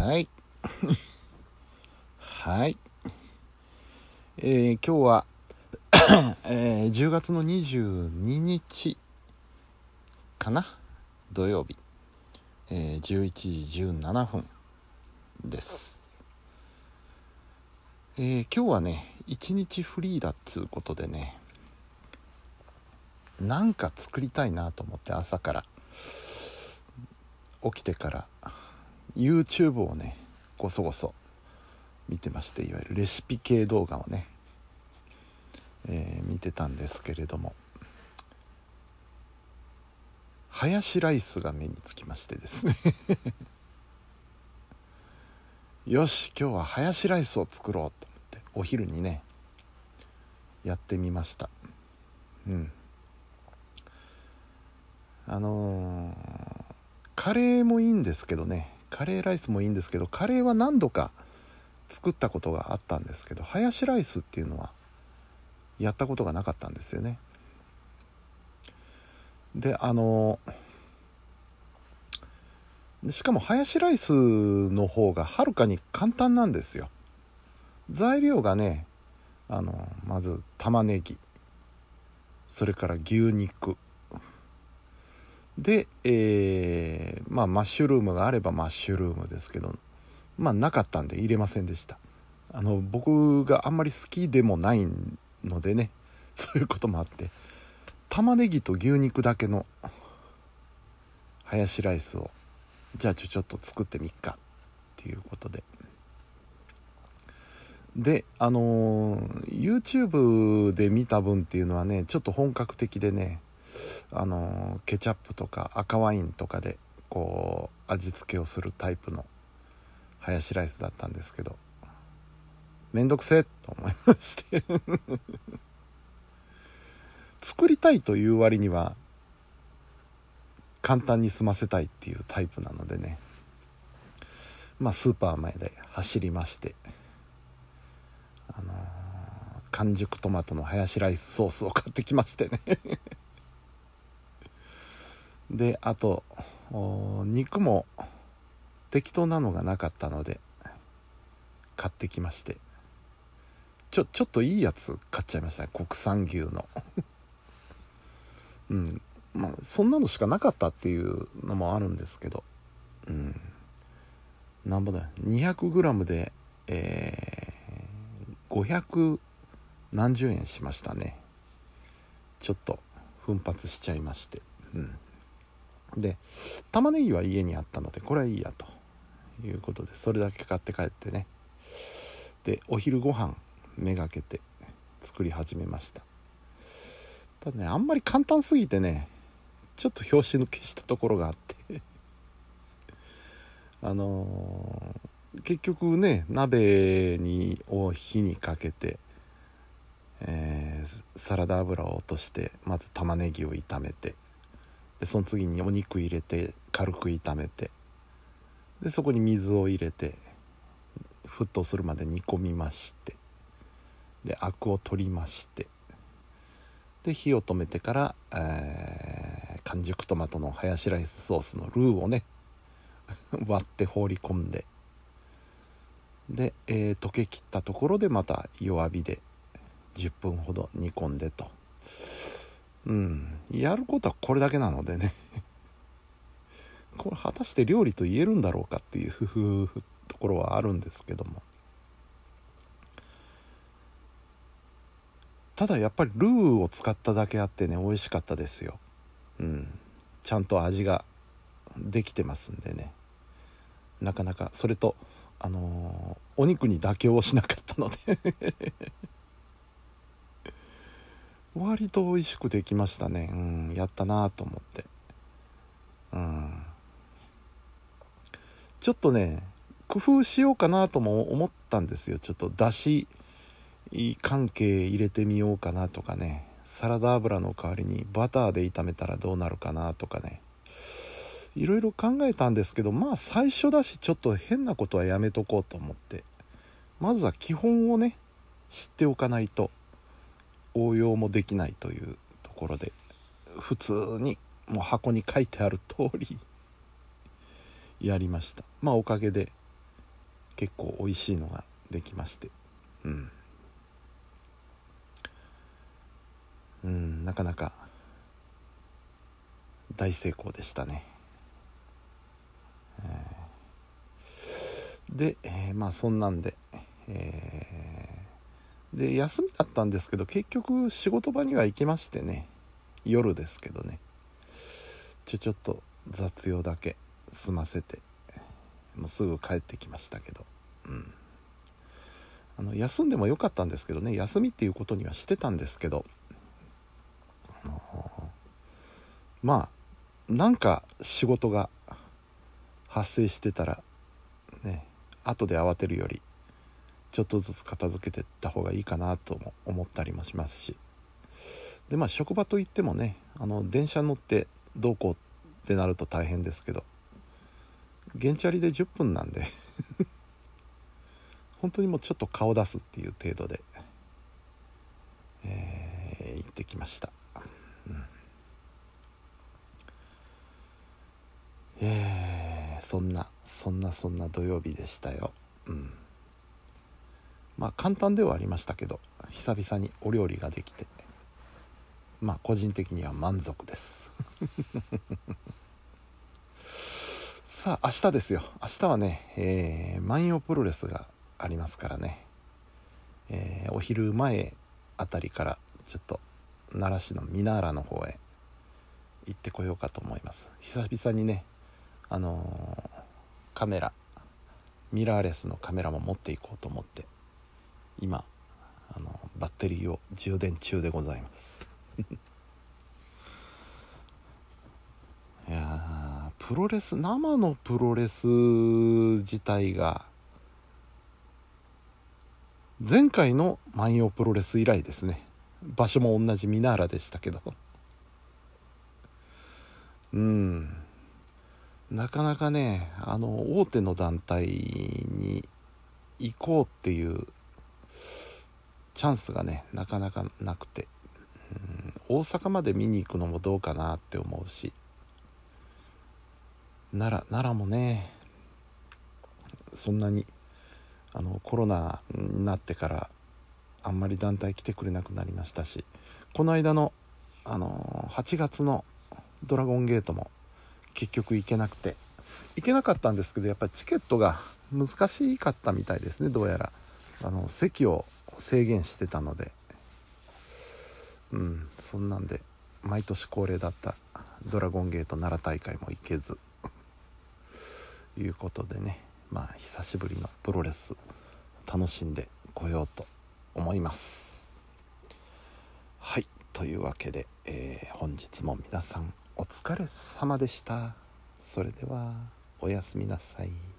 はい。はい。えー今日は、えー10月の22日かな？土曜日、えー11時17分です。えー今日はね、一日フリーだっつうことでね、なんか作りたいなと思って朝から起きてから YouTube をねごそごそ見てましていわゆるレシピ系動画をね、えー見てたんですけれどもハヤシライスが目につきましてですね。よし今日はハヤシライスを作ろうと思ってお昼にねやってみました。うん。あのーカレーもいいんですけどねカレーライスもいいんですけどカレーは何度か作ったことがあったんですけどハヤシライスっていうのはやったことがなかったんですよね。であのしかもハヤシライスの方がはるかに簡単なんですよ。材料がねあのまず玉ねぎそれから牛肉。で、えーまあマッシュルームがあればマッシュルームですけどまあなかったんで入れませんでした。あの僕があんまり好きでもないのでね そういうこともあって玉ねぎと牛肉だけのハヤシライスをじゃあちょちょっと作ってみっかっていうことで。であのー YouTube で見た分っていうのはねちょっと本格的でねあのケチャップとか赤ワインとかでこう味付けをするタイプのハヤシライスだったんですけどめんどくせえと思いまして。作りたいという割には簡単に済ませたいっていうタイプなのでね。まあスーパー前で走りましてあの完熟トマトのハヤシライスソースを買ってきましてね。であと肉も適当なのがなかったので買ってきまして。ちょちょっといいやつ買っちゃいましたね。国産牛の。うん。まあそんなのしかなかったっていうのもあるんですけど。うん。なんぼだよ。200g でえー、500何十円しましたね。ちょっと奮発しちゃいまして。うん。で玉ねぎは家にあったのでこれはいいやということでそれだけ買って帰ってね。でお昼ご飯めがけて作り始めました。ただねあんまり簡単すぎてねちょっと拍子抜けしたところがあって。あのー結局ね鍋にを火にかけて、えーサラダ油を落としてまず玉ねぎを炒めて。でその次にお肉入れて軽く炒めてでそこに水を入れて沸騰するまで煮込みましてでアクを取りましてで火を止めてから、えー完熟トマトのハヤシライスソースのルーをね 割って放り込んでで、えー溶けきったところでまた弱火で10分ほど煮込んでと。うん。やることはこれだけなのでね。これ果たして料理と言えるんだろうかっていうところはあるんですけども。ただやっぱりルーを使っただけあってね美味しかったですよ。うん。ちゃんと味ができてますんでね。なかなかそれとあのーお肉に妥協をしなかったので。割と美味しくできましたね。うんやったなと思って。うん。ちょっとね工夫しようかなとも思ったんですよ。ちょっとだし関係入れてみようかなとかね。サラダ油の代わりにバターで炒めたらどうなるかなとかね。いろいろ考えたんですけどまあ最初だしちょっと変なことはやめとこうと思って。まずは基本をね知っておかないと。応用もできないというところで普通にもう箱に書いてある通り やりました。まあおかげで結構美味しいのができまして。うん。うんなかなか大成功でしたね、えー、で、えー、まあそんなんで、えー、で休みだったんですけど結局仕事場には行きましてね。夜ですけどね。ちょちょっと雑用だけ済ませてもうすぐ帰ってきましたけど。うん。あの休んでもよかったんですけどね。休みっていうことにはしてたんですけど。あのまあなんか仕事が発生してたらね後で慌てるよりちょっとずつ片付けてった方がいいかなとも思ったりもしますし。でまあ職場といってもねあの電車乗ってどうこうってなると大変ですけど原チャリで10分なんで 本当にもうちょっと顔出すっていう程度で、えー、行ってきました。えー、そんなそんなそんな土曜日でしたよ。うん。まあ簡単ではありましたけど久々にお料理ができてまあ個人的には満足です。さあ明日ですよ。明日はね、えー、万葉プロレスがありますからね、えー、お昼前あたりからちょっと奈良市のミナーラの方へ行ってこようかと思います。久々にねあのー、カメラミラーレスのカメラも持っていこうと思って今あのバッテリーを充電中でございます。いやプロレス生のプロレス自体が前回の万葉プロレス以来ですね。場所も同じミナーラでしたけど。うん。なかなかねあの大手の団体に行こうっていうチャンスがねなかなかなくて、大阪まで見に行くのもどうかなって思うし。奈良奈良もねそんなにあのコロナになってからあんまり団体来てくれなくなりましたし。この間のあの8月のドラゴンゲートも結局行けなくて。行けなかったんですけどやっぱりチケットが難しかったみたいですねどうやら。あの席を制限してたのでうんそんなんで毎年恒例だったドラゴンゲート奈良大会も行けずいうことでねまあ久しぶりのプロレス楽しんでこようと思います。はいというわけで、えー、本日も皆さんお疲れ様でした。それではおやすみなさい。